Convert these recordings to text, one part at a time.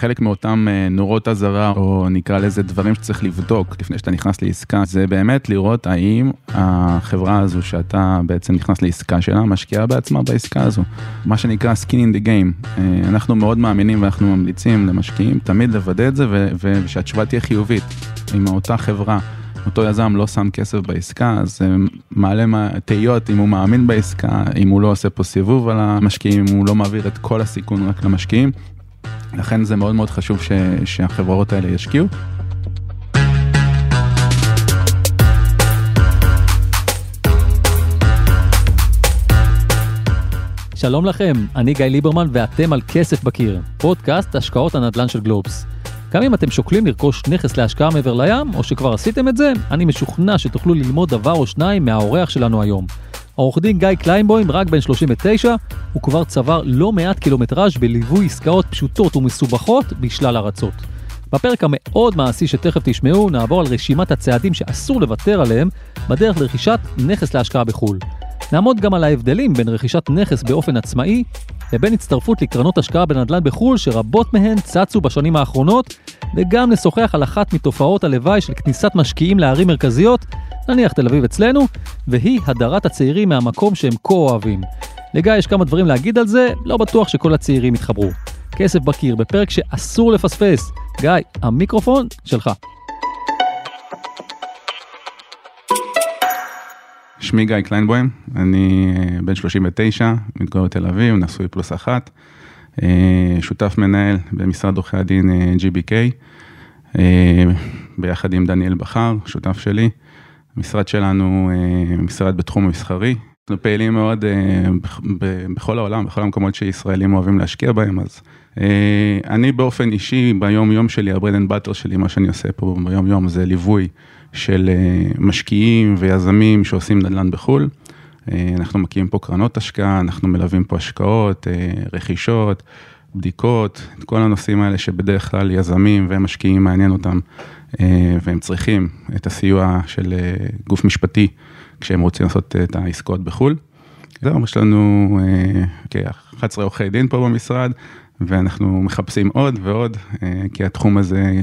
חלק מאותם אה, נורות אזהרה, או נקרא לזה דברים שצריך לבדוק לפני שאתה נכנס לעסקה, זה באמת לראות האם החברה הזו שאתה בעצם נכנס לעסקה שלה, משקיעה בעצמה בעסקה הזו. מה שנקרא skin in the game. אה, אנחנו מאוד מאמינים ואנחנו ממליצים למשקיעים תמיד לוודא את זה ושהתשובה תהיה חיובית. עם אותה חברה. אותו יזם לא שם כסף בעסקה, אז זה מעלה תהיות אם הוא מאמין בעסקה, אם הוא לא עושה פה סיבוב על המשקיעים, אם הוא לא מעביר את כל הסיכון רק למשקיעים. לכן זה מאוד מאוד חשוב ש, שהחברות האלה ישקיעו. שלום לכם, אני גיא ליברמן ואתם על כסף בקיר, פודקאסט השקעות הנדל"ן של גלובס. גם אם אתם שוקלים לרכוש נכס להשקעה מעבר לים, או שכבר עשיתם את זה, אני משוכנע שתוכלו ללמוד דבר או שניים מהאורח שלנו היום. העורך דין גיא קליינבוים, רק בן 39, הוא כבר צבר לא מעט קילומטראז' בליווי עסקאות פשוטות ומסובכות בשלל ארצות. בפרק המאוד מעשי שתכף תשמעו, נעבור על רשימת הצעדים שאסור לוותר עליהם בדרך לרכישת נכס להשקעה בחו"ל. נעמוד גם על ההבדלים בין רכישת נכס באופן עצמאי לבין הצטרפות לקרנות השקעה בנדל"ן בחו"ל שרבות מהן צצו בשנים האחרונות, וגם נשוחח על אחת מתופעות הלוואי של כניסת משקיעים לערים מרכזיות, נניח תל אביב אצלנו, והיא הדרת הצעירים מהמקום שהם כה אוהבים. לגיא יש כמה דברים להגיד על זה, לא בטוח שכל הצעירים יתחברו. כסף בקיר בפרק שאסור לפספס. גיא, המיקרופון שלך. שמי גיא קליינבוים, אני אה, בן 39, מתגורר בתל אביב, נשוי פלוס אחת, אה, שותף מנהל במשרד עורכי הדין אה, GBK, ביחד עם דניאל בכר, שותף שלי. המשרד שלנו משרד בתחום המסחרי, אנחנו פעילים מאוד בכל העולם, בכל המקומות שישראלים אוהבים להשקיע בהם, אז אני באופן אישי, ביום יום שלי, ה bread and butter שלי, מה שאני עושה פה ביום יום זה ליווי של אה, משקיעים ויזמים שעושים נדל"ן בחו"ל. אה, אנחנו מקימים פה קרנות השקעה, אנחנו מלווים פה השקעות, אה, רכישות, בדיקות, את כל הנושאים האלה שבדרך כלל יזמים ומשקיעים מעניין אותם, והם צריכים את הסיוע של גוף משפטי כשהם רוצים לעשות את העסקאות בחו"ל. זהו, יש לנו כ-11 עורכי דין פה במשרד, ואנחנו מחפשים עוד ועוד, כי התחום הזה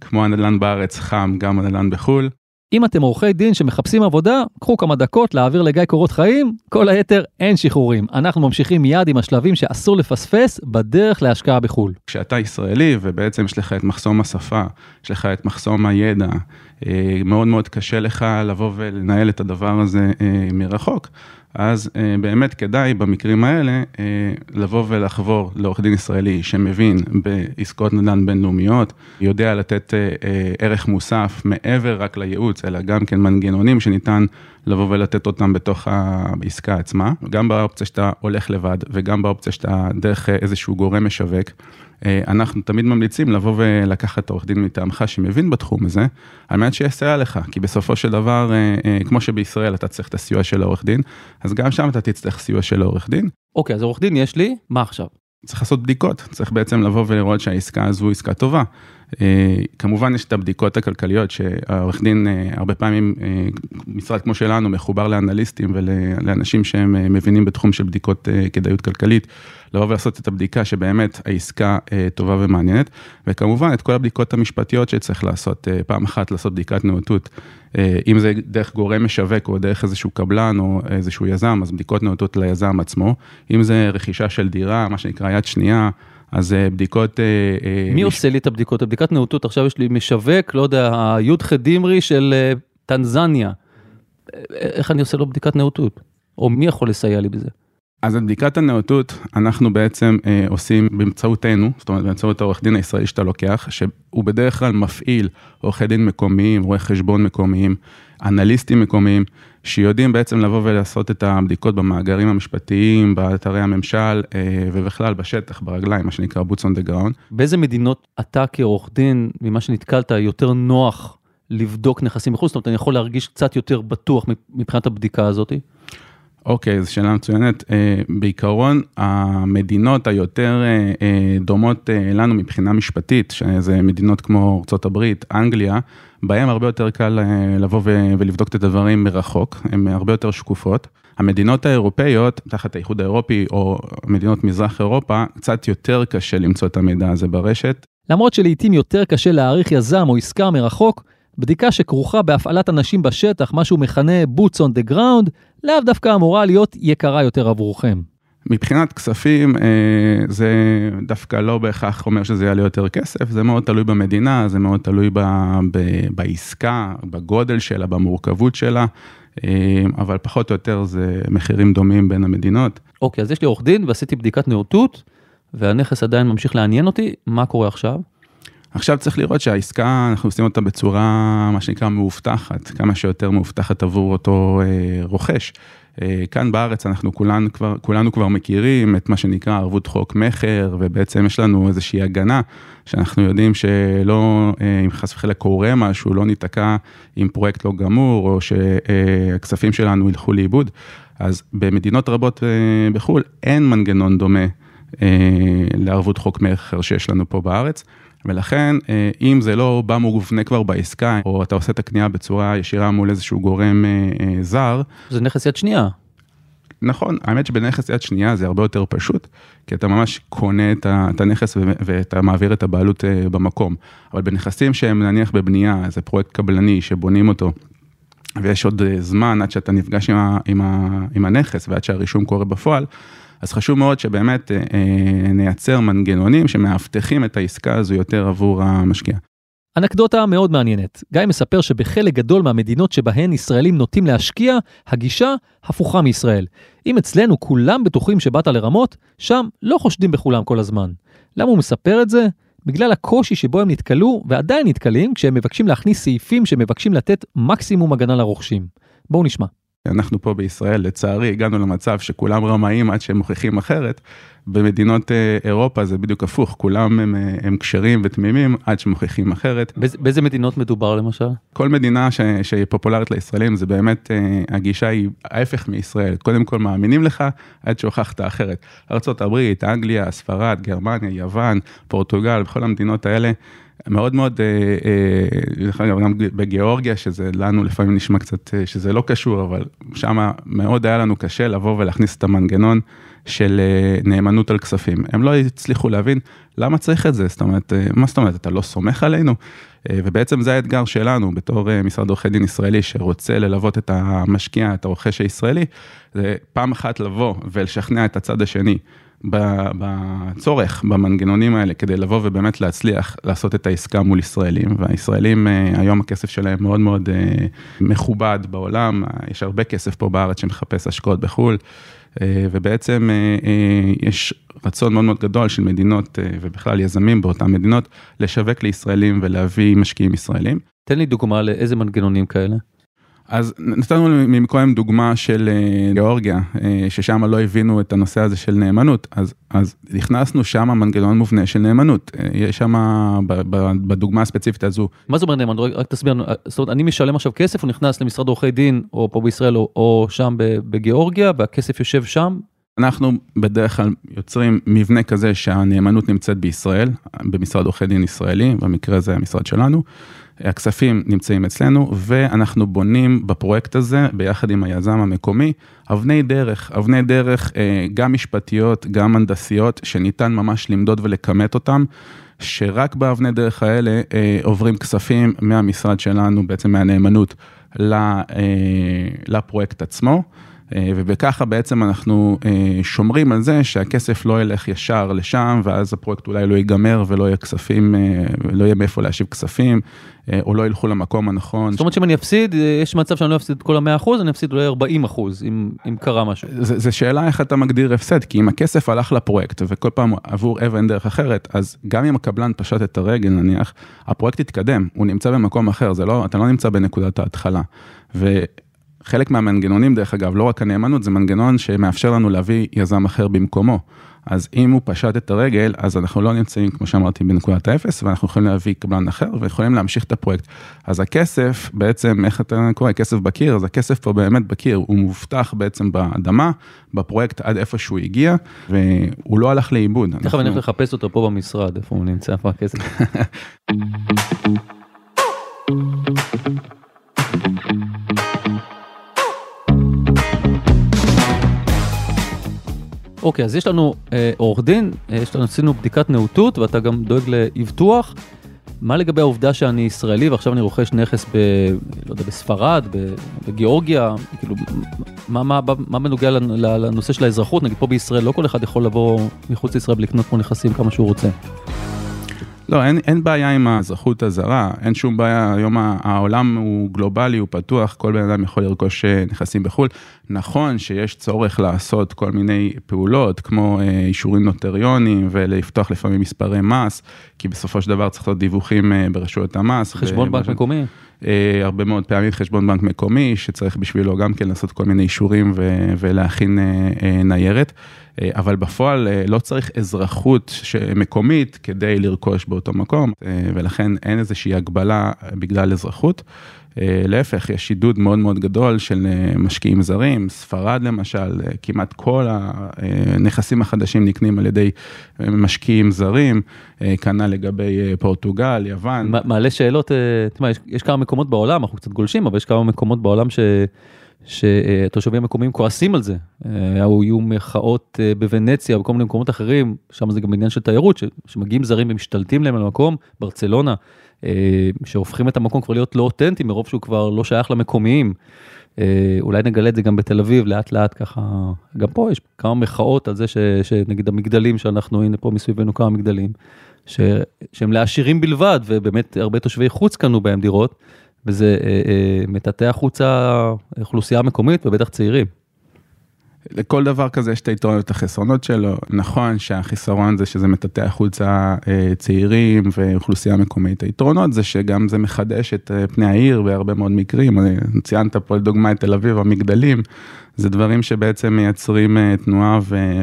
כמו הנדל"ן בארץ חם, גם הנדל"ן בחו"ל. אם אתם עורכי דין שמחפשים עבודה, קחו כמה דקות להעביר לגיא קורות חיים, כל היתר אין שחרורים. אנחנו ממשיכים מיד עם השלבים שאסור לפספס בדרך להשקעה בחו"ל. כשאתה ישראלי ובעצם יש לך את מחסום השפה, יש לך את מחסום הידע, אה, מאוד מאוד קשה לך לבוא ולנהל את הדבר הזה אה, מרחוק. אז אה, באמת כדאי במקרים האלה אה, לבוא ולחבור לעורך דין ישראלי שמבין בעסקאות נדל"ן בינלאומיות, יודע לתת אה, ערך מוסף מעבר רק לייעוץ, אלא גם כן מנגנונים שניתן לבוא ולתת אותם בתוך העסקה עצמה, גם באופציה שאתה הולך לבד וגם באופציה שאתה דרך איזשהו גורם משווק. אה, אנחנו תמיד ממליצים לבוא ולקחת את העורך דין מטעמך שמבין בתחום הזה, על מנת שיסייע לך, כי בסופו של דבר, אה, אה, כמו שבישראל אתה צריך את הסיוע של העורך דין, אז גם שם אתה תצטרך סיוע של העורך דין. אוקיי, אז עורך דין יש לי, מה עכשיו? צריך לעשות בדיקות, צריך בעצם לבוא ולראות שהעסקה הזו עסקה טובה. כמובן יש את הבדיקות הכלכליות שהעורך דין הרבה פעמים, משרד כמו שלנו מחובר לאנליסטים ולאנשים שהם מבינים בתחום של בדיקות כדאיות כלכלית. לבוא ולעשות את הבדיקה שבאמת העסקה אה, טובה ומעניינת, וכמובן את כל הבדיקות המשפטיות שצריך לעשות, אה, פעם אחת לעשות בדיקת נאותות, אה, אם זה דרך גורם משווק או דרך איזשהו קבלן או איזשהו יזם, אז בדיקות נאותות ליזם עצמו, אם זה רכישה של דירה, מה שנקרא יד שנייה, אז בדיקות... מי מש... עושה לי את הבדיקות? הבדיקת נאותות, עכשיו יש לי משווק, לא יודע, הי"ח דימרי של טנזניה. איך אני עושה לו בדיקת נאותות? או מי יכול לסייע לי בזה? אז את בדיקת הנאותות אנחנו בעצם אה, עושים באמצעותנו, זאת אומרת באמצעות העורך דין הישראלי שאתה לוקח, שהוא בדרך כלל מפעיל עורכי דין מקומיים, רואי חשבון מקומיים, אנליסטים מקומיים, שיודעים בעצם לבוא ולעשות את הבדיקות במאגרים המשפטיים, באתרי הממשל אה, ובכלל בשטח, ברגליים, מה שנקרא boots on the ground. באיזה מדינות אתה כעורך דין, ממה שנתקלת, יותר נוח לבדוק נכסים מחוץ? זאת אומרת, אני יכול להרגיש קצת יותר בטוח מבחינת הבדיקה הזאתי? אוקיי, זו שאלה מצוינת. אה, בעיקרון, המדינות היותר אה, אה, דומות לנו מבחינה משפטית, שזה מדינות כמו ארה"ב, אנגליה, בהם הרבה יותר קל לבוא ולבדוק את הדברים מרחוק, הן הרבה יותר שקופות. המדינות האירופאיות, תחת האיחוד האירופי או מדינות מזרח אירופה, קצת יותר קשה למצוא את המידע הזה ברשת. למרות שלעיתים יותר קשה להעריך יזם או עסקה מרחוק, בדיקה שכרוכה בהפעלת אנשים בשטח, מה שהוא מכנה boots on the ground, לאו דווקא אמורה להיות יקרה יותר עבורכם. מבחינת כספים, אה, זה דווקא לא בהכרח אומר שזה יעלה יותר כסף, זה מאוד תלוי במדינה, זה מאוד תלוי ב, ב, בעסקה, בגודל שלה, במורכבות שלה, אה, אבל פחות או יותר זה מחירים דומים בין המדינות. אוקיי, אז יש לי עורך דין ועשיתי בדיקת נאותות, והנכס עדיין ממשיך לעניין אותי, מה קורה עכשיו? עכשיו צריך לראות שהעסקה, אנחנו עושים אותה בצורה, מה שנקרא, מאובטחת, כמה שיותר מאובטחת עבור אותו אה, רוכש. אה, כאן בארץ אנחנו כולן כבר, כולנו כבר מכירים את מה שנקרא ערבות חוק מכר, ובעצם יש לנו איזושהי הגנה, שאנחנו יודעים שלא, אה, אם חס וחלילה קורה משהו, לא ניתקע עם פרויקט לא גמור, או שהכספים שלנו ילכו לאיבוד. אז במדינות רבות אה, בחו"ל אין מנגנון דומה לערבות חוק מכר שיש לנו פה בארץ. ולכן, אה, אם זה לא בא מובנה כבר בעסקה, או אתה עושה את הקנייה בצורה ישירה מול איזשהו גורם אה, אה, זר. זה נכס יד שנייה. נכון, האמת שבנכס יד שנייה זה הרבה יותר פשוט, כי אתה ממש קונה את הנכס ואתה מעביר את הבעלות במקום. אבל בנכסים שהם נניח בבנייה, זה פרויקט קבלני שבונים אותו, ויש עוד זמן עד שאתה נפגש עם, ה, עם, ה, עם הנכס ועד שהרישום קורה בפועל, אז חשוב מאוד שבאמת אה, אה, נייצר מנגנונים שמאבטחים את העסקה הזו יותר עבור המשקיע. אנקדוטה מאוד מעניינת. גיא מספר שבחלק גדול מהמדינות שבהן ישראלים נוטים להשקיע, הגישה הפוכה מישראל. אם אצלנו כולם בטוחים שבאת לרמות, שם לא חושדים בכולם כל הזמן. למה הוא מספר את זה? בגלל הקושי שבו הם נתקלו, ועדיין נתקלים, כשהם מבקשים להכניס סעיפים שמבקשים לתת מקסימום הגנה לרוכשים. בואו נשמע. אנחנו פה בישראל, לצערי, הגענו למצב שכולם רמאים עד שהם מוכיחים אחרת. במדינות אה, אירופה זה בדיוק הפוך, כולם הם, אה, הם כשרים ותמימים עד שמוכיחים אחרת. באיזה, באיזה מדינות מדובר למשל? כל מדינה ש, שהיא פופולרית לישראלים, זה באמת, אה, הגישה היא ההפך מישראל. קודם כל מאמינים לך עד שהוכחת אחרת. ארה"ב, אנגליה, ספרד, גרמניה, יוון, פורטוגל, בכל המדינות האלה. מאוד מאוד, אה, אה, דרך אגב, גם בגיאורגיה, שזה לנו לפעמים נשמע קצת אה, שזה לא קשור, אבל שם מאוד היה לנו קשה לבוא ולהכניס את המנגנון של נאמנות על כספים. הם לא הצליחו להבין למה צריך את זה, זאת אומרת, מה זאת אומרת, אתה לא סומך עלינו? ובעצם זה האתגר שלנו בתור משרד עורכי דין ישראלי שרוצה ללוות את המשקיע, את הרוכש הישראלי, זה פעם אחת לבוא ולשכנע את הצד השני. בצורך במנגנונים האלה כדי לבוא ובאמת להצליח לעשות את העסקה מול ישראלים, והישראלים אה, היום הכסף שלהם מאוד מאוד אה, מכובד בעולם, יש הרבה כסף פה בארץ שמחפש השקעות בחו"ל, אה, ובעצם יש רצון מאוד מאוד גדול של מדינות ובכלל יזמים באותן מדינות לשווק לישראלים ולהביא משקיעים ישראלים. תן לי דוגמה לאיזה מנגנונים כאלה. אז נתנו מקודם דוגמה של אה, גיאורגיה, אה, ששם לא הבינו את הנושא הזה של נאמנות, אז, אז הכנסנו שם מנגנון מובנה של נאמנות. אה, יש שם, בדוגמה הספציפית הזו. מה זה אומר נאמנות? רק תסביר לנו, זאת אומרת, אני משלם עכשיו כסף, הוא נכנס למשרד עורכי דין, או פה בישראל, או, או שם בגיאורגיה, והכסף יושב שם? אנחנו בדרך כלל יוצרים מבנה כזה שהנאמנות נמצאת בישראל, במשרד עורכי דין ישראלי, במקרה זה המשרד שלנו. הכספים נמצאים אצלנו ואנחנו בונים בפרויקט הזה ביחד עם היזם המקומי אבני דרך, אבני דרך אה, גם משפטיות, גם הנדסיות, שניתן ממש למדוד ולכמת אותם, שרק באבני דרך האלה אה, עוברים כספים מהמשרד שלנו, בעצם מהנאמנות, אה, לפרויקט עצמו. אה, ובככה בעצם אנחנו אה, שומרים על זה שהכסף לא ילך ישר לשם, ואז הפרויקט אולי לא ייגמר ולא יהיה כספים, לא יהיה מאיפה להשיב כספים, או לא ילכו למקום הנכון. זאת אומרת שאם אני אפסיד, יש מצב שאני לא אפסיד את כל ה-100%, אני אפסיד אולי 40% אם, אם קרה משהו. זו שאלה איך אתה מגדיר הפסד, כי אם הכסף הלך לפרויקט וכל פעם עבור אבן דרך אחרת, אז גם אם הקבלן פשט את הרגל נניח, הפרויקט יתקדם, הוא נמצא במקום אחר, לא, אתה לא נמצא בנקודת ההתחלה. ו... חלק מהמנגנונים, דרך אגב, לא רק הנאמנות, זה מנגנון שמאפשר לנו להביא יזם אחר במקומו. אז אם הוא פשט את הרגל, אז אנחנו לא נמצאים, כמו שאמרתי, בנקודת האפס, ואנחנו יכולים להביא קבלן אחר, ויכולים להמשיך את הפרויקט. אז הכסף, בעצם, איך אתה קורא, כסף בקיר, אז הכסף פה באמת בקיר, הוא מובטח בעצם באדמה, בפרויקט עד איפה שהוא הגיע, והוא לא הלך לאיבוד. תכף אני הולך לחפש אותו פה במשרד, איפה הוא נמצא, איפה הכסף. אוקיי, אז יש לנו אה, עורך דין, אה, יש לנו, עשינו בדיקת נאותות ואתה גם דואג לאבטוח. מה לגבי העובדה שאני ישראלי ועכשיו אני רוכש נכס ב... לא יודע, בספרד, בגיאורגיה, כאילו, מה, מה, מה בנוגע לנושא של האזרחות? נגיד פה בישראל לא כל אחד יכול לבוא מחוץ לישראל ולקנות פה נכסים כמה שהוא רוצה. לא, אין, אין בעיה עם האזרחות הזרה, אין שום בעיה, היום העולם הוא גלובלי, הוא פתוח, כל בן אדם יכול לרכוש אה, נכסים בחו"ל. נכון שיש צורך לעשות כל מיני פעולות, כמו אה, אישורים נוטריונים ולפתוח לפעמים מספרי מס, כי בסופו של דבר צריך לעשות דיווחים אה, ברשויות המס. חשבון בנק מקומי. הרבה מאוד פעמים חשבון בנק מקומי, שצריך בשבילו גם כן לעשות כל מיני אישורים ולהכין ניירת. אה, אבל בפועל אה, לא צריך אזרחות מקומית כדי לרכוש באותו מקום, אה, ולכן אין איזושהי הגבלה בגלל אזרחות. להפך, יש שידוד מאוד מאוד גדול של משקיעים זרים, ספרד למשל, כמעט כל הנכסים החדשים נקנים על ידי משקיעים זרים, כנ"ל לגבי פורטוגל, יוון. מעלה שאלות, תשמע, יש, יש כמה מקומות בעולם, אנחנו קצת גולשים, אבל יש כמה מקומות בעולם ש... שהתושבים המקומיים כועסים על זה. היו מחאות אה, בוונציה וכל מיני מקומות אחרים, שם זה גם עניין של תיירות, שמגיעים זרים ומשתלטים להם על המקום, ברצלונה, אה, שהופכים את המקום כבר להיות לא אותנטי מרוב שהוא כבר לא שייך למקומיים. אה, אולי נגלה את זה גם בתל אביב לאט לאט ככה, גם פה יש כמה מחאות על זה ש, שנגיד המגדלים שאנחנו, הנה פה מסביבנו כמה מגדלים, ש, שהם לעשירים בלבד ובאמת הרבה תושבי חוץ קנו בהם דירות. וזה אה, אה, מטאטא החוצה אוכלוסייה מקומית ובטח צעירים. לכל דבר כזה יש את היתרונות החסרונות שלו. נכון שהחיסרון זה שזה מטאטא החוצה אה, צעירים ואוכלוסייה מקומית. היתרונות זה שגם זה מחדש את אה, פני העיר בהרבה מאוד מקרים. ציינת פה לדוגמה את תל אביב, המגדלים. זה דברים שבעצם מייצרים אה, תנועה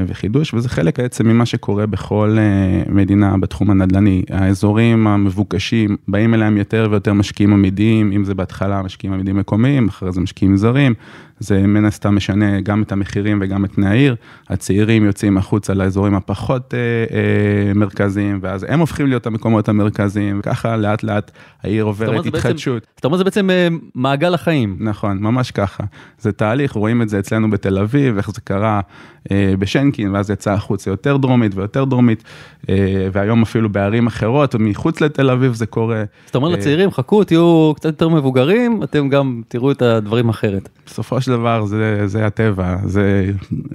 וחידוש, וזה חלק בעצם ממה שקורה בכל אה, מדינה בתחום הנדל"ני. האזורים המבוקשים, באים אליהם יותר ויותר משקיעים עמידים, אם זה בהתחלה משקיעים עמידים מקומיים, אחרי זה משקיעים זרים, זה מן הסתם משנה גם את המחירים וגם את תנאי העיר. הצעירים יוצאים החוצה לאזורים הפחות אה, אה, מרכזיים, ואז הם הופכים להיות המקומות המרכזיים, וככה לאט לאט העיר עוברת התחדשות. זאת אומרת, זה בעצם מעגל החיים. נכון, ממש ככה. זה תהליך, רואים את זה אצלנו בתל אביב, איך זה קרה אה, בשנקין, ואז יצא החוצה יותר דרומית ויותר דרומית, אה, והיום אפילו בערים אחרות, מחוץ לתל אביב זה קורה. זאת אומרת אה, לצעירים, חכו, תהיו קצת יותר מבוגרים, אתם גם תראו את הדברים אחרת. בסופו של דבר זה, זה הטבע, זה,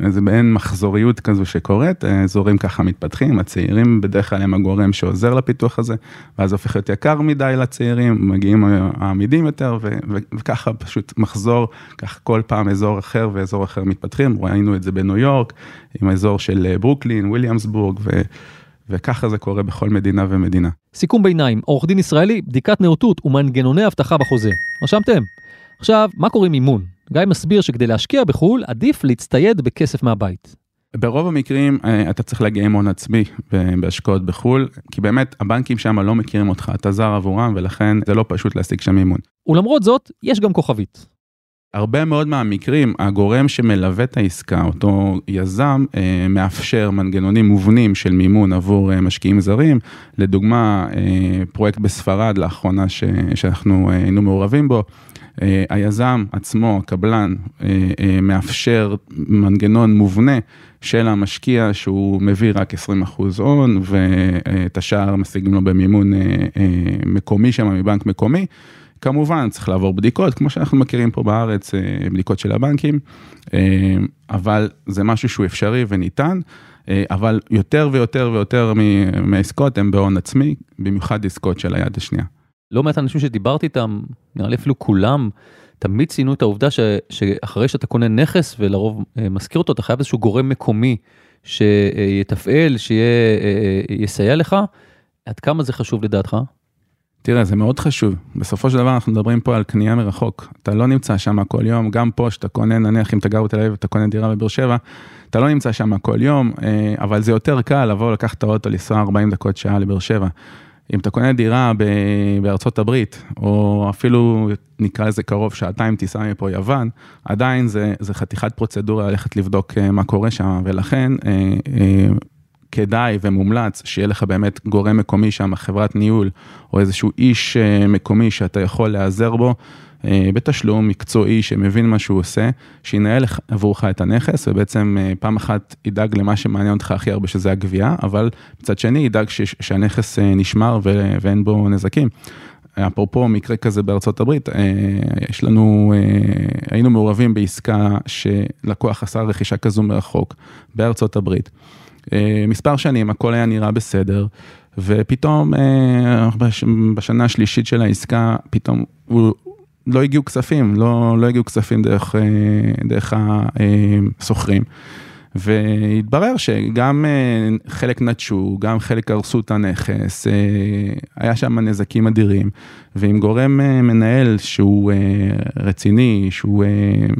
זה מעין מחזוריות כזו שקורית, אזורים ככה מתפתחים, הצעירים בדרך כלל הם הגורם שעוזר לפיתוח הזה, ואז הופך להיות יקר מדי לצעירים, מגיעים העמידים יותר, ו, ו, וככה פשוט מחזור, כך כל פעם אזור אחר ואזור אחר מתפתחים, ראינו את זה בניו יורק, עם האזור של ברוקלין, וויליאמסבורג, ו... וככה זה קורה בכל מדינה ומדינה. סיכום ביניים, עורך דין ישראלי, בדיקת נאותות ומנגנוני אבטחה בחוזה. רשמתם? עכשיו, מה קורה עם אימון? גיא מסביר שכדי להשקיע בחו"ל, עדיף להצטייד בכסף מהבית. ברוב המקרים אה, אתה צריך להגיע עם הון עצמי בהשקעות בחו"ל, כי באמת הבנקים שם לא מכירים אותך, אתה זר עבורם, ולכן זה לא פשוט להשיג שם אימון. ולמרות זאת, יש גם כוכבית. הרבה מאוד מהמקרים, הגורם שמלווה את העסקה, אותו יזם, אה, מאפשר מנגנונים מובנים של מימון עבור אה, משקיעים זרים. לדוגמה, פרויקט בספרד לאחרונה ש, שאנחנו היינו מעורבים בו, היזם עצמו, הקבלן, מאפשר מנגנון מובנה של המשקיע שהוא מביא רק 20% הון ואת השאר משיגים לו במימון מקומי שם מבנק מקומי. כמובן צריך לעבור בדיקות, כמו שאנחנו מכירים פה בארץ, אה, בדיקות של הבנקים, אה, אבל זה משהו שהוא אפשרי וניתן, אה, אבל יותר ויותר ויותר מהעסקות הן בהון עצמי, במיוחד עסקות של היד השנייה. לא מעט אנשים שדיברתי איתם, נראה לי אפילו כולם, תמיד ציינו את העובדה ש, שאחרי שאתה קונה נכס ולרוב משכיר אותו, אתה חייב איזשהו גורם מקומי שיתפעל, שיסייע לך. עד כמה זה חשוב לדעתך? תראה, זה מאוד חשוב. בסופו של דבר אנחנו מדברים פה על קנייה מרחוק. אתה לא נמצא שם כל יום, גם פה שאתה קונה, נניח אם אתה גר בתל אביב ואתה קונה דירה בבאר שבע, אתה לא נמצא שם כל יום, אה, אבל זה יותר קל לבוא לקחת את האוטו, לנסוע 40 דקות שעה לבאר שבע. אם אתה קונה דירה בארצות הברית, או אפילו נקרא לזה קרוב, שעתיים טיסה מפה יוון, עדיין זה, זה חתיכת פרוצדורה ללכת לבדוק אה, מה קורה שם, ולכן אה, כדאי ומומלץ שיהיה לך באמת גורם מקומי שם, חברת ניהול, או איזשהו איש אה, מקומי שאתה יכול להיעזר בו, בתשלום מקצועי שמבין מה שהוא עושה, שינהל עבורך את הנכס ובעצם פעם אחת ידאג למה שמעניין אותך הכי הרבה שזה הגבייה, אבל מצד שני ידאג שהנכס נשמר ואין בו נזקים. אפרופו מקרה כזה בארצות הברית, יש לנו, היינו מעורבים בעסקה שלקוח עשה רכישה כזו מרחוק בארצות הברית. מספר שנים הכל היה נראה בסדר. ופתאום בשנה השלישית של העסקה, פתאום לא הגיעו כספים, לא, לא הגיעו כספים דרך, דרך הסוחרים. והתברר שגם חלק נטשו, גם חלק הרסו את הנכס, היה שם נזקים אדירים, ועם גורם מנהל שהוא רציני, שהוא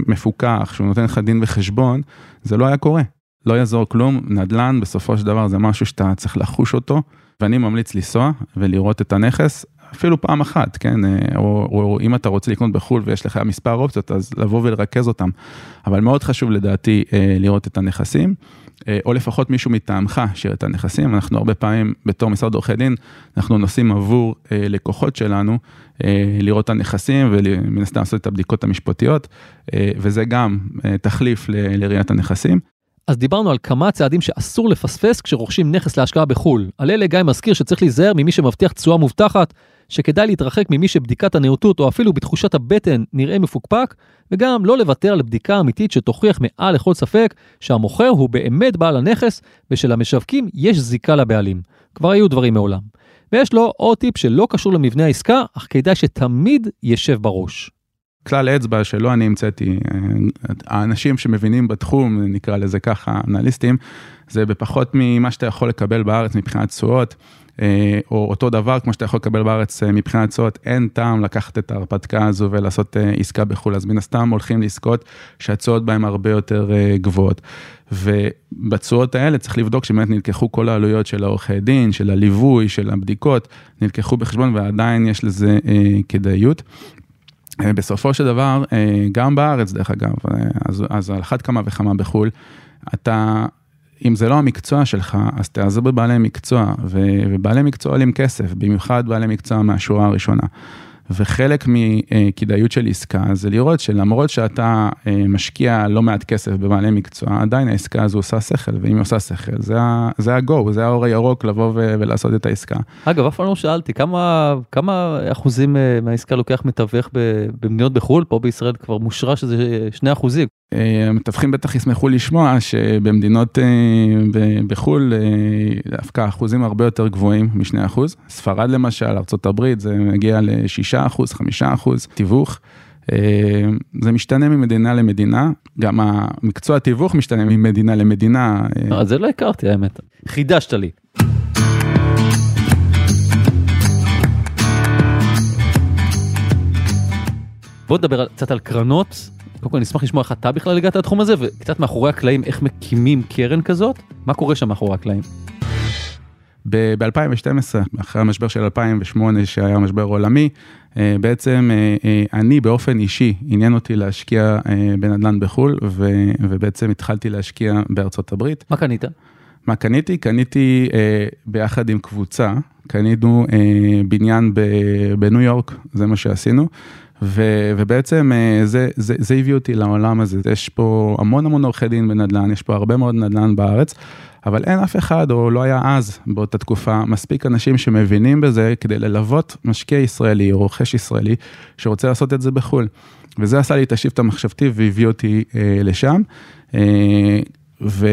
מפוקח, שהוא נותן לך דין וחשבון, זה לא היה קורה. לא יעזור כלום, נדל"ן בסופו של דבר זה משהו שאתה צריך לחוש אותו. ואני ממליץ לנסוע ולראות את הנכס, אפילו פעם אחת, כן, או, או אם אתה רוצה לקנות בחו"ל ויש לך מספר אופציות, אז לבוא ולרכז אותם. אבל מאוד חשוב לדעתי לראות את הנכסים, או לפחות מישהו מטעמך שיראה את הנכסים. אנחנו הרבה פעמים בתור משרד עורכי דין, אנחנו נוסעים עבור לקוחות שלנו לראות את הנכסים ומן הסתם לעשות את הבדיקות המשפטיות, וזה גם תחליף לראיית הנכסים. אז דיברנו על כמה צעדים שאסור לפספס כשרוכשים נכס להשקעה בחו"ל. על אלה גיא מזכיר שצריך להיזהר ממי שמבטיח תשואה מובטחת, שכדאי להתרחק ממי שבדיקת הנאותות או אפילו בתחושת הבטן נראה מפוקפק, וגם לא לוותר על בדיקה אמיתית שתוכיח מעל לכל ספק שהמוכר הוא באמת בעל הנכס ושלמשווקים יש זיקה לבעלים. כבר היו דברים מעולם. ויש לו עוד טיפ שלא קשור למבנה העסקה, אך כדאי שתמיד ישב בראש. כלל אצבע שלא אני המצאתי, האנשים שמבינים בתחום, נקרא לזה ככה, אנליסטים, זה בפחות ממה שאתה יכול לקבל בארץ מבחינת תשואות, או אותו דבר כמו שאתה יכול לקבל בארץ מבחינת תשואות, אין טעם לקחת את ההרפתקה הזו ולעשות עסקה בחו"ל, אז מן הסתם הולכים לעסקות שהתשואות בהן הרבה יותר גבוהות. ובתשואות האלה צריך לבדוק שבאמת נלקחו כל העלויות של העורכי דין, של הליווי, של הבדיקות, נלקחו בחשבון ועדיין יש לזה כדאיות. בסופו של דבר, גם בארץ דרך אגב, אז, אז על אחת כמה וכמה בחו"ל, אתה, אם זה לא המקצוע שלך, אז תעזר בבעלי מקצוע, ובעלי מקצוע עולים כסף, במיוחד בעלי מקצוע מהשורה הראשונה. וחלק מכדאיות של עסקה זה לראות שלמרות שאתה משקיע לא מעט כסף בבעלי מקצוע, עדיין העסקה הזו עושה שכל, ואם היא עושה שכל, זה ה-go, זה האור הירוק לבוא ולעשות את העסקה. אגב, אף פעם לא שאלתי, כמה, כמה אחוזים מהעסקה לוקח מתווך במדינות בחו"ל? פה בישראל כבר מושרש שזה 2 אחוזים. המתווכים בטח ישמחו לשמוע שבמדינות בחו"ל דווקא אחוזים הרבה יותר גבוהים מ-2 אחוז. ספרד למשל, ארה"ב, זה מגיע ל-6 אחוז, 5 אחוז תיווך. זה משתנה ממדינה למדינה, גם המקצוע תיווך משתנה ממדינה למדינה. אז זה לא הכרתי האמת, חידשת לי. בוא נדבר קצת על קרנות. קודם כל אני אשמח לשמוע איך אתה בכלל הגעת לתחום הזה וקצת מאחורי הקלעים איך מקימים קרן כזאת, מה קורה שם מאחורי הקלעים. ב-2012, אחרי המשבר של 2008 שהיה משבר עולמי, בעצם אני באופן אישי עניין אותי להשקיע בנדל"ן בחו"ל ובעצם התחלתי להשקיע בארצות הברית. מה קנית? מה קניתי? קניתי ביחד עם קבוצה, קנינו בניין בניו יורק, זה מה שעשינו. ו, ובעצם זה, זה, זה הביא אותי לעולם הזה, יש פה המון המון עורכי דין בנדל"ן, יש פה הרבה מאוד נדל"ן בארץ, אבל אין אף אחד, או לא היה אז, באותה תקופה, מספיק אנשים שמבינים בזה כדי ללוות משקיע ישראלי או רוכש ישראלי שרוצה לעשות את זה בחו"ל. וזה עשה לי את השיפט המחשבתי והביא אותי אה, לשם. אה, ו...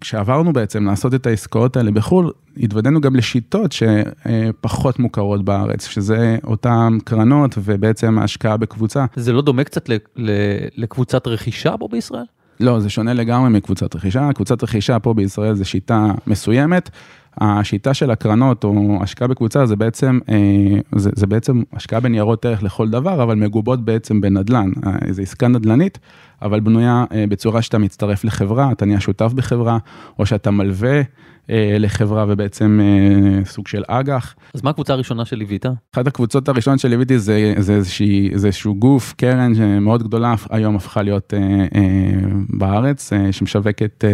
כשעברנו בעצם לעשות את העסקאות האלה בחו"ל, התוודענו גם לשיטות שפחות מוכרות בארץ, שזה אותן קרנות ובעצם ההשקעה בקבוצה. זה לא דומה קצת לקבוצת רכישה פה בישראל? לא, זה שונה לגמרי מקבוצת רכישה. קבוצת רכישה פה בישראל זה שיטה מסוימת. השיטה של הקרנות או השקעה בקבוצה זה בעצם, זה, זה בעצם השקעה בניירות ערך לכל דבר, אבל מגובות בעצם בנדל"ן. זו עסקה נדל"נית, אבל בנויה בצורה שאתה מצטרף לחברה, אתה נהיה שותף בחברה, או שאתה מלווה לחברה ובעצם סוג של אג"ח. אז מה הקבוצה הראשונה שליווית? אחת הקבוצות הראשונות שליוויתי זה, זה, איזושהי, זה איזשהו גוף, קרן שמאוד גדולה, היום הפכה להיות בארץ, שמשווקת,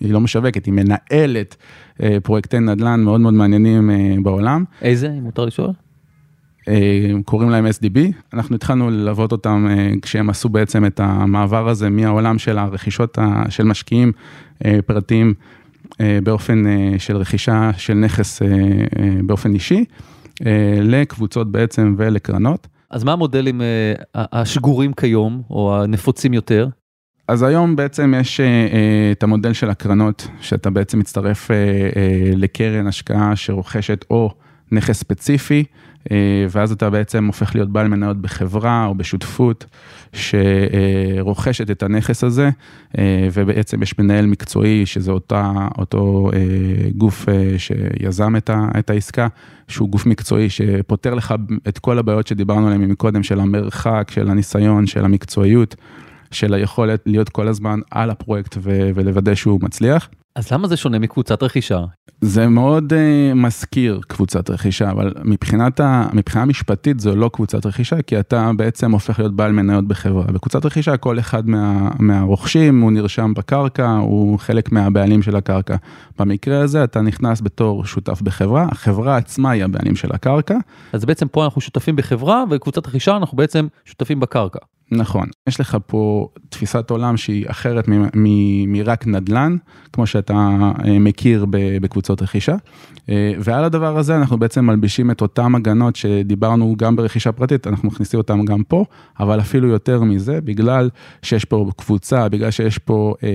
היא לא משווקת, היא מנהלת פרויקטי נדל"ן מאוד מאוד מעניינים בעולם. איזה, אם מותר לשאול? קוראים להם SDB, אנחנו התחלנו ללוות אותם כשהם עשו בעצם את המעבר הזה מהעולם של הרכישות של משקיעים פרטיים באופן של רכישה של נכס באופן אישי, לקבוצות בעצם ולקרנות. אז מה המודלים השגורים כיום, או הנפוצים יותר? אז היום בעצם יש את המודל של הקרנות, שאתה בעצם מצטרף לקרן השקעה שרוכשת או נכס ספציפי, ואז אתה בעצם הופך להיות בעל מניות בחברה או בשותפות שרוכשת את הנכס הזה, ובעצם יש מנהל מקצועי, שזה אותה, אותו גוף שיזם את העסקה, שהוא גוף מקצועי שפותר לך את כל הבעיות שדיברנו עליהן מקודם, של המרחק, של הניסיון, של המקצועיות. של היכולת להיות כל הזמן על הפרויקט ולוודא שהוא מצליח. אז למה זה שונה מקבוצת רכישה? זה מאוד uh, מזכיר קבוצת רכישה, אבל מבחינת ה, מבחינה משפטית זו לא קבוצת רכישה, כי אתה בעצם הופך להיות בעל מניות בחברה. בקבוצת רכישה כל אחד מה, מהרוכשים הוא נרשם בקרקע, הוא חלק מהבעלים של הקרקע. במקרה הזה אתה נכנס בתור שותף בחברה, החברה עצמה היא הבעלים של הקרקע. אז בעצם פה אנחנו שותפים בחברה, וקבוצת רכישה אנחנו בעצם שותפים בקרקע. נכון, יש לך פה תפיסת עולם שהיא אחרת מרק נדל"ן, כמו שאתה אה, מכיר בקבוצות רכישה. אה, ועל הדבר הזה אנחנו בעצם מלבישים את אותם הגנות שדיברנו גם ברכישה פרטית, אנחנו מכניסים אותם גם פה, אבל אפילו יותר מזה, בגלל שיש פה קבוצה, בגלל שיש פה אה,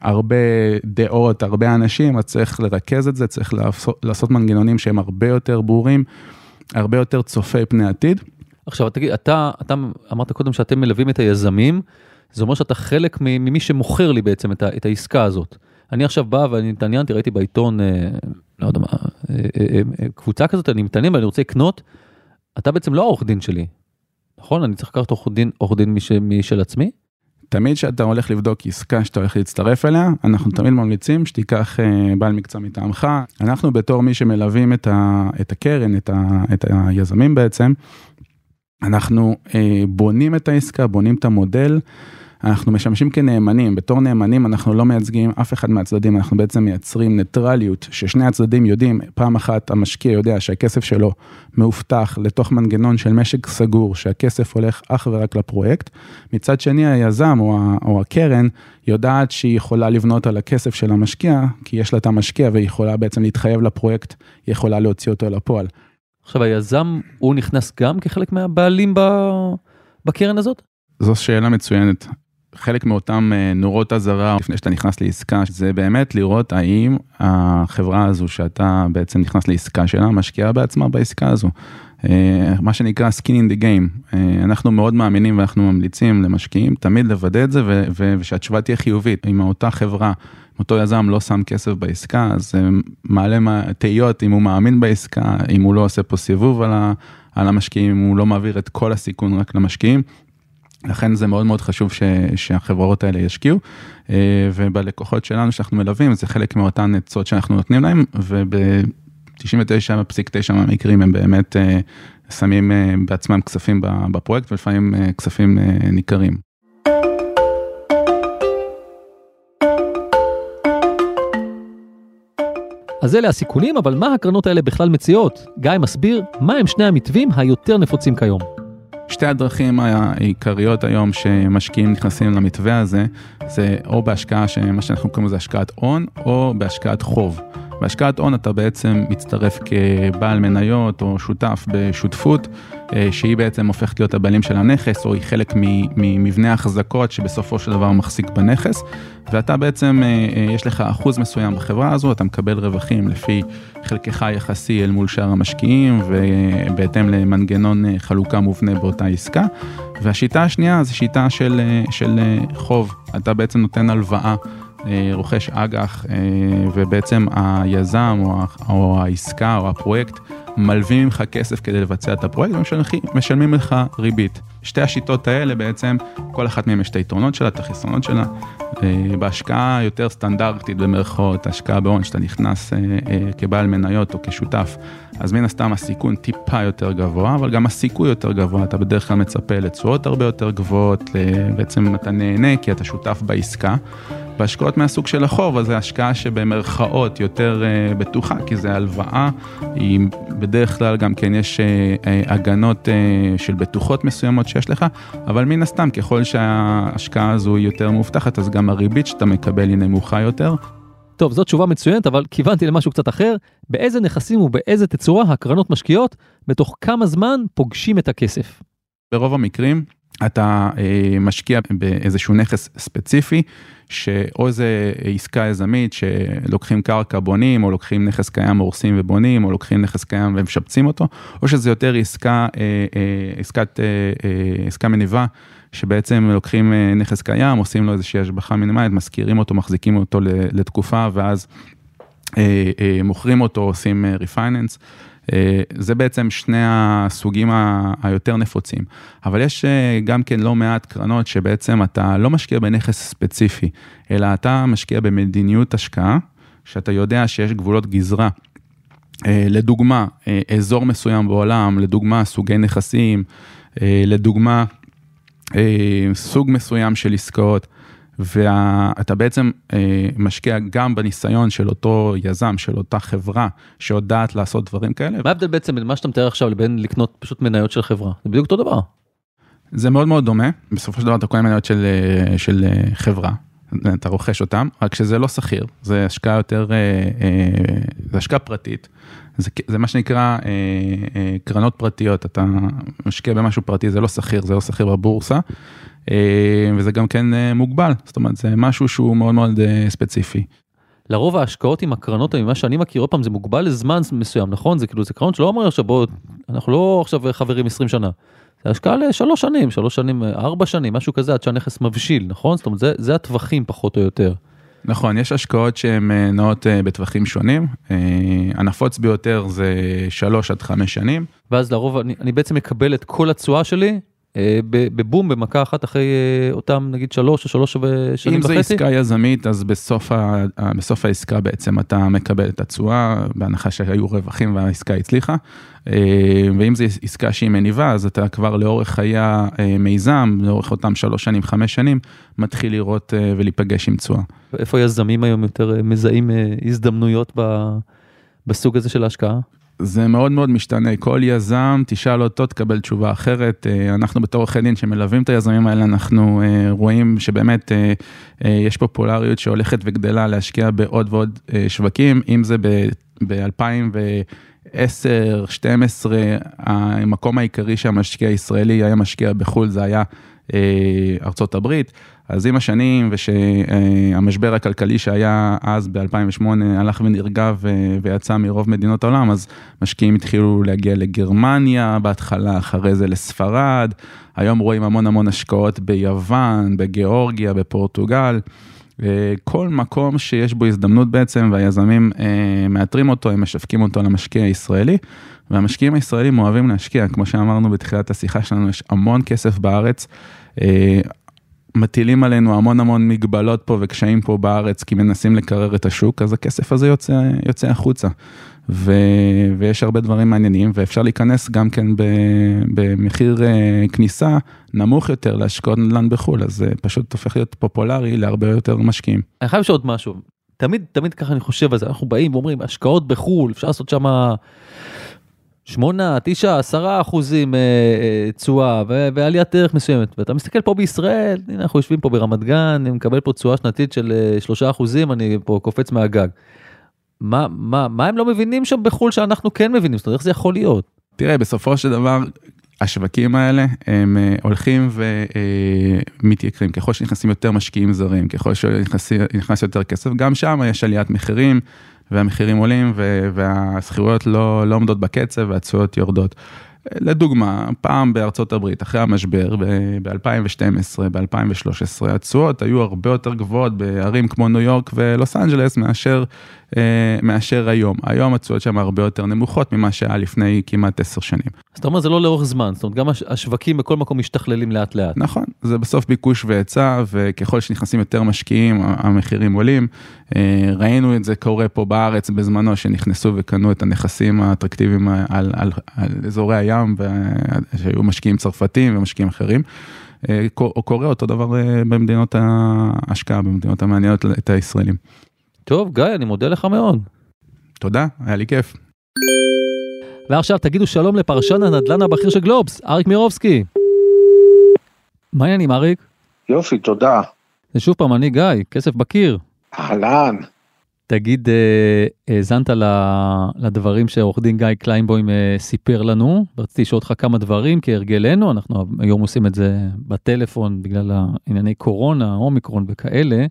הרבה דעות, הרבה אנשים, אז צריך לרכז את זה, צריך לעשות, לעשות מנגנונים שהם הרבה יותר ברורים, הרבה יותר צופי פני עתיד. עכשיו תגיד, אתה, אתה אמרת קודם שאתם מלווים את היזמים, זה אומר שאתה חלק ממי שמוכר לי בעצם את, ה, את העסקה הזאת. אני עכשיו בא ואני התעניינתי, ראיתי בעיתון, אה, לא יודע מה, אה, אה, אה, קבוצה כזאת, אני מתעניין ואני רוצה לקנות, אתה בעצם לא העורך דין שלי, נכון? אני צריך לקחת עורך דין, עורך דין משל, משל עצמי? תמיד כשאתה הולך לבדוק עסקה שאתה הולך להצטרף אליה, אנחנו תמיד ממליצים שתיקח אה, בעל מקצוע מטעמך. אנחנו בתור מי שמלווים את, ה, את הקרן, את, ה, את היזמים בעצם, אנחנו אה, בונים את העסקה, בונים את המודל, אנחנו משמשים כנאמנים, בתור נאמנים אנחנו לא מייצגים אף אחד מהצדדים, אנחנו בעצם מייצרים ניטרליות, ששני הצדדים יודעים, פעם אחת המשקיע יודע שהכסף שלו מאובטח לתוך מנגנון של משק סגור, שהכסף הולך אך ורק לפרויקט, מצד שני היזם או, או הקרן יודעת שהיא יכולה לבנות על הכסף של המשקיע, כי יש לה את המשקיע והיא יכולה בעצם להתחייב לפרויקט, היא יכולה להוציא אותו לפועל. עכשיו היזם הוא נכנס גם כחלק מהבעלים ב... בקרן הזאת? זו שאלה מצוינת. חלק מאותם אה, נורות אזהרה לפני שאתה נכנס לעסקה, זה באמת לראות האם החברה הזו שאתה בעצם נכנס לעסקה שלה, משקיעה בעצמה בעסקה הזו. אה, מה שנקרא skin in the game. אה, אנחנו מאוד מאמינים ואנחנו ממליצים למשקיעים תמיד לוודא את זה ושהתשובה תהיה חיובית. אם אותה חברה, אותו יזם לא שם כסף בעסקה, אז מעלה תהיות אם הוא מאמין בעסקה, אם הוא לא עושה פה סיבוב על המשקיעים, אם הוא לא מעביר את כל הסיכון רק למשקיעים. לכן זה מאוד מאוד חשוב ש, שהחברות האלה ישקיעו, אה, ובלקוחות שלנו שאנחנו מלווים, זה חלק מאותן עצות שאנחנו נותנים להם, וב-99.9 מהמקרים הם באמת אה, שמים אה, בעצמם כספים בפרויקט, ולפעמים כספים ניכרים. אז אלה הסיכונים, אבל מה הקרנות האלה בכלל מציעות? גיא מסביר מה הם שני המתווים היותר נפוצים כיום. שתי הדרכים העיקריות היום שמשקיעים נכנסים למתווה הזה, זה או בהשקעה, שמה שאנחנו קוראים לזה השקעת הון, או בהשקעת חוב. בהשקעת הון אתה בעצם מצטרף כבעל מניות או שותף בשותפות, אה, שהיא בעצם הופכת להיות הבעלים של הנכס, או היא חלק ממבנה החזקות שבסופו של דבר מחזיק בנכס, ואתה בעצם, אה, אה, יש לך אחוז מסוים בחברה הזו, אתה מקבל רווחים לפי חלקך יחסי אל מול שאר המשקיעים, ובהתאם למנגנון חלוקה מובנה באותה עסקה. והשיטה השנייה זה שיטה של, של חוב, אתה בעצם נותן הלוואה. אה, רוכש אג"ח אה, ובעצם היזם או, או העסקה או הפרויקט מלווים ממך כסף כדי לבצע את הפרויקט ומשלמים לך ריבית. שתי השיטות האלה בעצם, כל אחת מהן יש את היתרונות שלה, את החסרונות שלה. אה, בהשקעה יותר סטנדרטית במרכאות, השקעה בהון, שאתה נכנס כבעל מניות או כשותף, אז מן הסתם הסיכון טיפה יותר גבוה, אבל גם הסיכוי יותר גבוה, אתה בדרך כלל מצפה לתשואות הרבה יותר גבוהות, בעצם אתה נהנה כי אתה שותף בעסקה. בהשקעות מהסוג של החוב, אז זה השקעה שבמרכאות יותר uh, בטוחה, כי זה הלוואה, היא בדרך כלל גם כן יש uh, הגנות uh, של בטוחות מסוימות שיש לך, אבל מן הסתם ככל שההשקעה הזו היא יותר מאובטחת, אז גם הריבית שאתה מקבל היא נמוכה יותר. טוב, זאת תשובה מצוינת, אבל כיוונתי למשהו קצת אחר. באיזה נכסים ובאיזה תצורה הקרנות משקיעות, בתוך כמה זמן פוגשים את הכסף? ברוב המקרים אתה אה, משקיע באיזשהו נכס ספציפי, שאו זה עסקה יזמית שלוקחים קרקע בונים, או לוקחים נכס קיים הורסים ובונים, או לוקחים נכס קיים ומשפצים אותו, או שזה יותר עסקה, אה, אה, עסקת, אה, אה, עסקה מניבה, שבעצם לוקחים אה, נכס קיים, עושים לו איזושהי השבחה מינימלית, משכירים אותו, מחזיקים אותו לתקופה, ואז אה, אה, מוכרים אותו, עושים ריפייננס. זה בעצם שני הסוגים היותר נפוצים. אבל יש גם כן לא מעט קרנות שבעצם אתה לא משקיע בנכס ספציפי, אלא אתה משקיע במדיניות השקעה, שאתה יודע שיש גבולות גזרה. לדוגמה, אזור מסוים בעולם, לדוגמה, סוגי נכסים, לדוגמה, אה, סוג מסוים של עסקאות, ואתה בעצם אה, משקיע גם בניסיון של אותו יזם, של אותה חברה שיודעת לעשות דברים כאלה. מה ההבדל בעצם בין מה שאתה מתאר עכשיו לבין לקנות פשוט מניות של חברה? זה בדיוק אותו דבר. זה מאוד מאוד דומה, בסופו של דבר אתה קונה מניות של, אה, של חברה, אתה רוכש אותם, רק שזה לא שכיר, זה השקעה יותר, זה השקעה פרטית. זה, זה מה שנקרא אה, אה, קרנות פרטיות, אתה משקיע במשהו פרטי, זה לא שכיר, זה לא שכיר בבורסה, אה, וזה גם כן אה, מוגבל, זאת אומרת זה משהו שהוא מאוד מאוד אה, ספציפי. לרוב ההשקעות עם הקרנות, ממה שאני מכיר, עוד פעם זה מוגבל לזמן מסוים, נכון? זה כאילו, זה קרנות שלא אומר עכשיו בוא, אנחנו לא עכשיו חברים 20 שנה. זה השקעה לשלוש שנים, שלוש שנים, ארבע שנים, משהו כזה, עד שהנכס מבשיל, נכון? זאת אומרת, זה, זה הטווחים פחות או יותר. נכון, יש השקעות שהן אה, נעות אה, בטווחים שונים, אה, הנפוץ ביותר זה שלוש עד חמש שנים. ואז לרוב אני, אני בעצם מקבל את כל התשואה שלי בבום, במכה אחת אחרי אותם נגיד שלוש או שלוש שנים וחצי. אם זו עסקה יזמית, אז בסוף, ה, בסוף העסקה בעצם אתה מקבל את התשואה, בהנחה שהיו רווחים והעסקה הצליחה. ואם זו עסקה שהיא מניבה, אז אתה כבר לאורך חיי המיזם, לאורך אותם שלוש שנים, חמש שנים, מתחיל לראות ולהיפגש עם תשואה. איפה יזמים היום יותר מזהים הזדמנויות בסוג הזה של ההשקעה? זה מאוד מאוד משתנה, כל יזם, תשאל אותו, תקבל תשובה אחרת. אה, אנחנו בתור עורכי דין שמלווים את היזמים האלה, אנחנו אה, רואים שבאמת אה, יש פופולריות שהולכת וגדלה להשקיע בעוד ועוד שווקים, אם זה ב-2010, 2012, המקום העיקרי שהמשקיע הישראלי היה משקיע בחו"ל, זה היה ארצות הברית. אז עם השנים ושהמשבר הכלכלי שהיה אז ב-2008 הלך ונרגע ויצא מרוב מדינות העולם, אז משקיעים התחילו להגיע לגרמניה בהתחלה, אחרי זה לספרד, היום רואים המון המון השקעות ביוון, בגיאורגיה, בפורטוגל. כל מקום שיש בו הזדמנות בעצם והיזמים אה, מאתרים אותו, הם משווקים אותו למשקיע הישראלי והמשקיעים הישראלים אוהבים להשקיע, כמו שאמרנו בתחילת השיחה שלנו, יש המון כסף בארץ. אה, מטילים עלינו המון המון מגבלות פה וקשיים פה בארץ, כי מנסים לקרר את השוק, אז הכסף הזה יוצא, יוצא החוצה. ו, ויש הרבה דברים מעניינים, ואפשר להיכנס גם כן ב, במחיר uh, כניסה נמוך יותר להשקעות נדל"ן בחו"ל, אז זה uh, פשוט הופך להיות פופולרי להרבה יותר משקיעים. אני חייב לשאול עוד משהו, תמיד, תמיד ככה אני חושב על זה, אנחנו באים ואומרים, השקעות בחו"ל, אפשר לעשות שמה... 8, 9, 10 אחוזים אה, אה, תשואה ועליית ערך מסוימת. ואתה מסתכל פה בישראל, הנה אנחנו יושבים פה ברמת גן, אני מקבל פה תשואה שנתית של אה, 3 אחוזים, אני פה קופץ מהגג. מה, מה, מה הם לא מבינים שם בחו"ל שאנחנו כן מבינים? זאת אומרת, איך זה יכול להיות? תראה, בסופו של דבר, השווקים האלה הם הולכים ומתייקרים. ככל שנכנסים יותר משקיעים זרים, ככל שנכנס יותר כסף, גם שם יש עליית מחירים. והמחירים עולים והשכירויות לא, לא עומדות בקצב והתשואות יורדות. לדוגמה, פעם בארצות הברית, אחרי המשבר, ב-2012, ב-2013, התשואות היו הרבה יותר גבוהות בערים כמו ניו יורק ולוס אנג'לס מאשר אה, מאשר היום. היום התשואות שם הרבה יותר נמוכות ממה שהיה לפני כמעט עשר שנים. אז אתה אומר זה לא לאורך זמן, זאת אומרת גם השווקים בכל מקום משתכללים לאט לאט. נכון, זה בסוף ביקוש והיצע, וככל שנכנסים יותר משקיעים, המחירים עולים. אה, ראינו את זה קורה פה בארץ בזמנו, שנכנסו וקנו את הנכסים האטרקטיביים על, על, על על אזורי הים, שהיו משקיעים צרפתים ומשקיעים אחרים. אה, קורה אותו דבר אה, במדינות ההשקעה, במדינות המעניינות את הישראלים. טוב, גיא, אני מודה לך מאוד. תודה, היה לי כיף. ועכשיו תגידו שלום לפרשן הנדל"ן הבכיר של גלובס, אריק מירובסקי. מה העניינים, אריק? יופי, תודה. זה שוב פעם אני גיא, כסף בקיר. אהלן. תגיד, אה, האזנת לדברים שעורך דין גיא קליינבוים אה, סיפר לנו, רציתי לשאול אותך כמה דברים כהרגלנו, אנחנו היום עושים את זה בטלפון בגלל הענייני קורונה, אומיקרון וכאלה.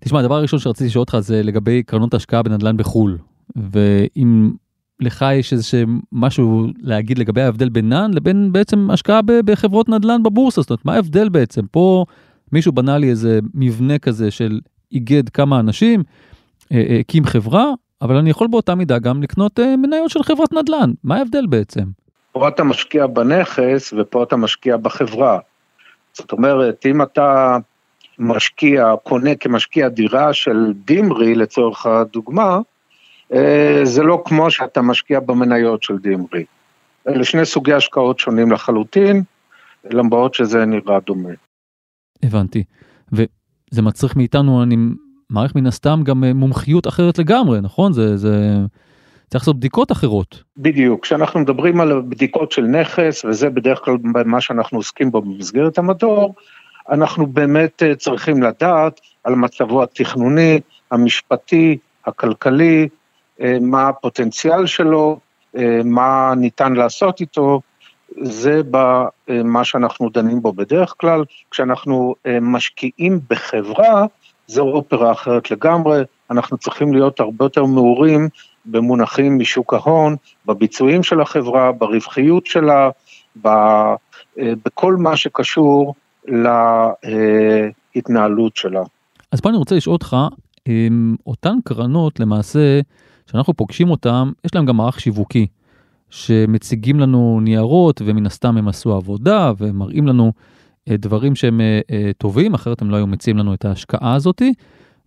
תשמע, הדבר הראשון שרציתי לשאול אותך זה לגבי קרנות השקעה בנדל"ן בחו"ל, ואם לך יש איזה משהו להגיד לגבי ההבדל בינן לבין בעצם השקעה בחברות נדל"ן בבורסה, זאת אומרת, מה ההבדל בעצם? פה מישהו בנה לי איזה מבנה כזה של איגד כמה אנשים, אה, אה, הקים חברה, אבל אני יכול באותה מידה גם לקנות אה, מניות של חברת נדל"ן, מה ההבדל בעצם? פה אתה משקיע בנכס ופה אתה משקיע בחברה. זאת אומרת, אם אתה משקיע, קונה כמשקיע דירה של דימרי לצורך הדוגמה, זה לא כמו שאתה משקיע במניות של דימרי. אלה שני סוגי השקעות שונים לחלוטין, למרות שזה נראה דומה. הבנתי. וזה מצריך מאיתנו, אני מעריך מן הסתם גם אה, מומחיות אחרת לגמרי, נכון? זה, זה... צריך לעשות בדיקות אחרות. בדיוק, כשאנחנו מדברים על בדיקות של נכס, וזה בדרך כלל מה שאנחנו עוסקים בו במסגרת המדור, אנחנו באמת אה, צריכים לדעת על מצבו התכנוני, המשפטי, הכלכלי, אה, מה הפוטנציאל שלו, מה ניתן לעשות איתו, זה במה שאנחנו דנים בו בדרך כלל. כשאנחנו משקיעים בחברה, זו אופרה אחרת לגמרי, אנחנו צריכים להיות הרבה יותר מעורים במונחים משוק ההון, בביצועים של החברה, ברווחיות שלה, ב, אה, בכל מה שקשור להתנהלות שלה. אז פה אני רוצה לשאול אותך, אותן קרנות למעשה, שאנחנו פוגשים אותן, יש להן גם מערך שיווקי, שמציגים לנו ניירות ומן הסתם הם עשו עבודה ומראים לנו אה, דברים שהם אה, אה, טובים, אחרת הם לא היו מציעים לנו את ההשקעה הזאתי.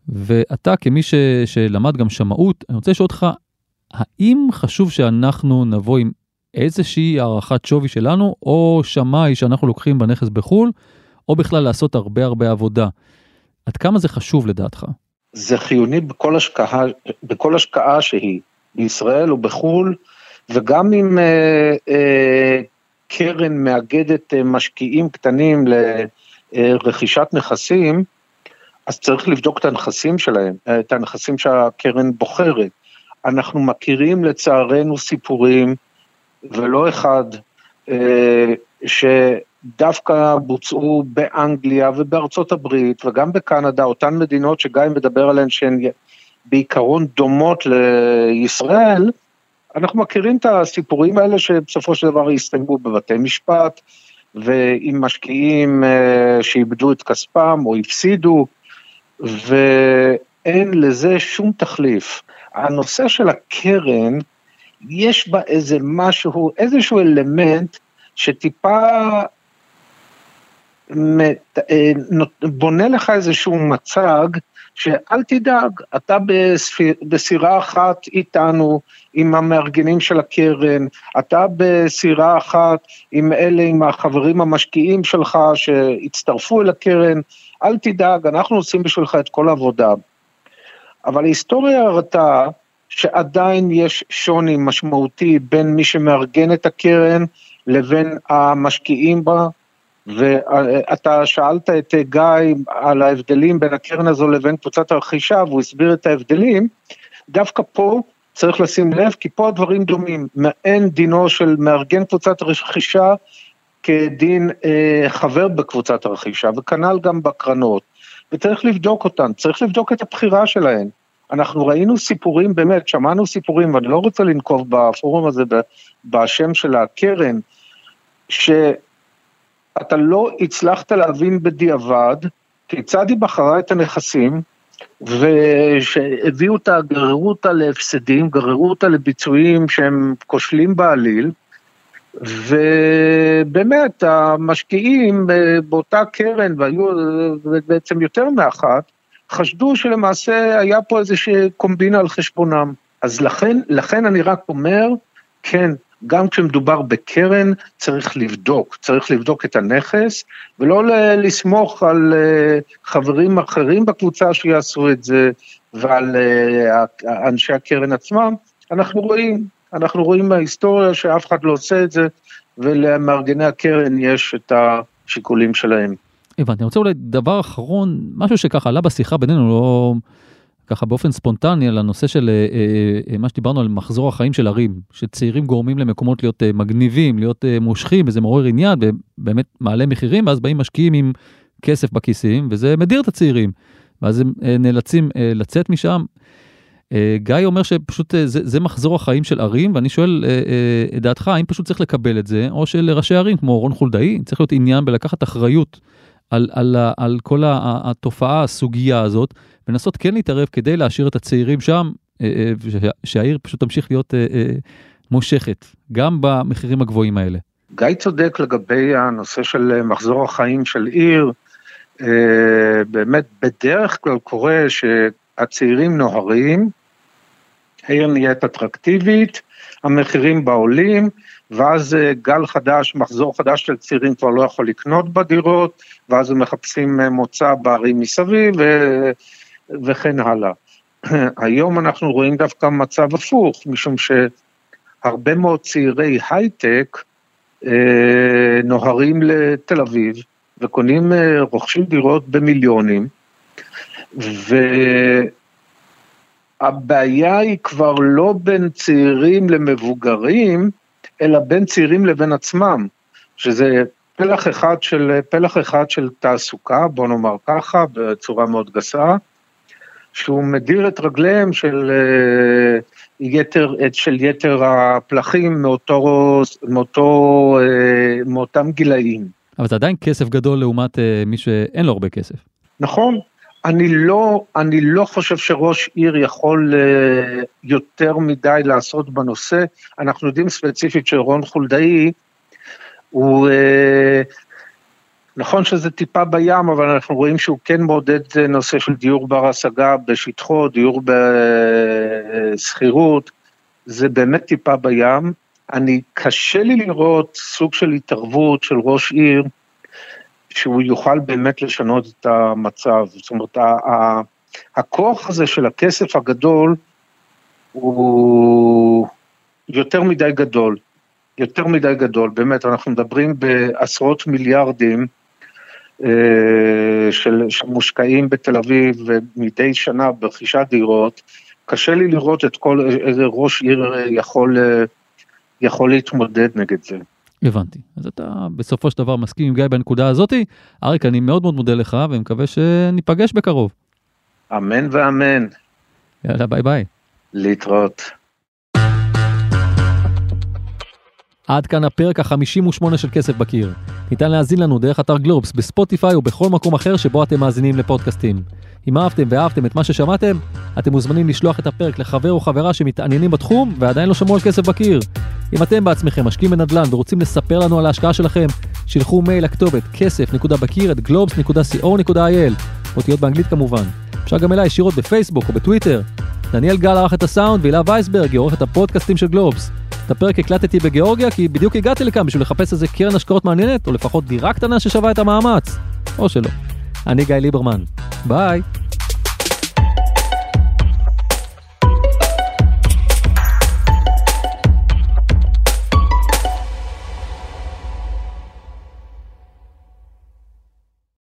ואתה כמי ש, שלמד גם שמאות, אני רוצה לשאול אותך, האם חשוב שאנחנו נבוא עם איזושהי הערכת שווי שלנו, או שמאי שאנחנו לוקחים בנכס בחו"ל, או בכלל לעשות הרבה הרבה עבודה? עד כמה זה חשוב לדעתך? זה חיוני בכל השקעה, בכל השקעה שהיא, בישראל או בחו"ל, וגם אם אה, אה, קרן מאגדת אה, משקיעים קטנים לרכישת נכסים, אז צריך לבדוק את הנכסים שלהם, אה, את הנכסים שהקרן בוחרת. אנחנו מכירים לצערנו סיפורים, ולא אחד, אה, שדווקא בוצעו באנגליה ובארצות הברית וגם בקנדה, אותן מדינות שגיא מדבר עליהן שהן בעיקרון דומות לישראל, אנחנו מכירים את הסיפורים האלה שבסופו של דבר הסתיימו בבתי משפט, ועם משקיעים אה, שאיבדו את כספם או הפסידו, ואין לזה שום תחליף. הנושא של הקרן, יש בה איזה משהו, איזשהו אלמנט שטיפה אה, בונה לך איזשהו מצג שאל תדאג, אתה בסירה אחת איתנו, עם המארגנים של הקרן, אתה בסירה אחת עם אלה, עם החברים המשקיעים שלך שהצטרפו אל הקרן, אל תדאג, אנחנו עושים בשבילך את כל העבודה. אבל ההיסטוריה הראתה שעדיין יש שוני משמעותי בין מי שמארגן את הקרן לבין המשקיעים בה, ואתה שאלת את גיא על ההבדלים בין הקרן הזו לבין קבוצת הרכישה, והוא הסביר את ההבדלים. דווקא פה צריך לשים לב, כי פה הדברים דומים. אין דינו של מארגן קבוצת הרכישה כדין אה, חבר בקבוצת הרכישה, וכנ"ל גם בקרנות. וצריך לבדוק אותן, צריך לבדוק את הבחירה שלהן. אנחנו ראינו סיפורים, באמת, שמענו סיפורים, ואני לא רוצה לנקוב בפורום הזה בשם של הקרן, ש... אתה לא הצלחת להבין בדיעבד כיצד היא בחרה את הנכסים, ושהביאו אותה, גררו אותה להפסדים, גררו אותה לביצועים שהם כושלים בעליל, ובאמת המשקיעים באותה קרן, והיו בעצם יותר מאחת, חשדו שלמעשה היה פה איזושהי קומבינה על חשבונם. אז לכן, לכן אני רק אומר, כן, גם כשמדובר בקרן צריך לבדוק, צריך לבדוק את הנכס ולא לסמוך על אה, חברים אחרים בקבוצה שיעשו את זה ועל אה, אנשי הקרן עצמם. אנחנו רואים, אנחנו רואים מההיסטוריה שאף אחד לא עושה את זה ולמארגני הקרן יש את השיקולים שלהם. הבנתי, אני רוצה אולי דבר אחרון, משהו שככה עלה בשיחה בינינו, לא... ככה באופן ספונטני על הנושא של אה, אה, אה, מה שדיברנו על מחזור החיים של ערים, שצעירים גורמים למקומות להיות מגניבים, להיות מושכים, וזה מעורר עניין, ובאמת מעלה מחירים, ואז באים משקיעים עם כסף בכיסים, וזה מדיר את הצעירים, ואז הם נאלצים לצאת משם. גיא אומר שפשוט זה, זה מחזור החיים של ערים, ואני שואל את דעתך, האם פשוט צריך לקבל את זה, או שלראשי ערים כמו רון חולדאי, צריך להיות עניין בלקחת אחריות על, על, על כל התופעה, הסוגיה הזאת, ולנסות כן להתערב כדי להשאיר את הצעירים שם, אה, אה, שהעיר פשוט תמשיך להיות אה, מושכת, גם במחירים הגבוהים האלה. גיא צודק לגבי הנושא של מחזור החיים של עיר. באמת, בדרך כלל קורה שהצעירים נוהרים, העיר נהיית אטרקטיבית, המחירים בעולים, ואז גל חדש, מחזור חדש של צעירים כבר לא יכול לקנות בדירות, ואז הם מחפשים מוצא בערים מסביב, וכן הלאה. היום אנחנו רואים דווקא מצב הפוך, משום שהרבה מאוד צעירי הייטק אה, נוהרים לתל אביב וקונים, אה, רוכשים דירות במיליונים, והבעיה היא כבר לא בין צעירים למבוגרים, אלא בין צעירים לבין עצמם, שזה פלח אחד של, פלח אחד של תעסוקה, בוא נאמר ככה, בצורה מאוד גסה, שהוא מדיר את רגליהם של אה, יתר, של יתר הפלחים מאותו, מאותו, אה, מאותם גילאים. אבל זה עדיין כסף גדול לעומת אה, מי שאין לו הרבה כסף. נכון, אני לא, אני לא חושב שראש עיר יכול יותר מדי לעשות בנושא. אנחנו יודעים ספציפית שרון חולדאי הוא נכון שזה טיפה בים, אבל אנחנו רואים שהוא כן מעודד נושא של דיור בר השגה בשטחו, דיור בשכירות, זה באמת טיפה בים. אני, קשה לי לראות סוג של התערבות של ראש עיר, שהוא יוכל באמת לשנות את המצב. זאת אומרת, הכוח הזה של הכסף הגדול הוא יותר מדי גדול. יותר מדי גדול, באמת, אנחנו מדברים בעשרות מיליארדים אה, של, שמושקעים בתל אביב ומדי שנה ברכישת דירות, קשה לי לראות את כל, איזה ראש עיר יכול, יכול להתמודד נגד זה. הבנתי. אז אתה בסופו של דבר מסכים עם גיא בנקודה הזאתי. אריק, אני מאוד מאוד מודה לך ומקווה שניפגש בקרוב. אמן ואמן. יאללה, ביי ביי. להתראות. עד כאן הפרק ה-58 של כסף בקיר. ניתן להאזין לנו דרך אתר גלובס, ב Spotify או בכל מקום אחר שבו אתם מאזינים לפודקאסטים. אם אהבתם ואהבתם את מה ששמעתם, אתם מוזמנים לשלוח את הפרק לחבר או חברה שמתעניינים בתחום ועדיין לא שמעו על כסף בקיר. אם אתם בעצמכם משקיעים בנדל"ן ורוצים לספר לנו על ההשקעה שלכם, שילחו מייל לכתובת כסף.בקיר את globes.co.il, אותיות באנגלית כמובן. אפשר גם אליי ישירות בפייסבוק או בטוויטר. דניאל גל ערך את הסאונד והילה וייסברג היא עורכת הפודקאסטים של גלובס. את הפרק הקלטתי בגיאורגיה כי בדיוק הגעתי לכאן בשביל לחפש איזה קרן השקעות מעניינת, או לפחות דירה קטנה ששווה את המאמץ. או שלא. אני גיא ליברמן. ביי.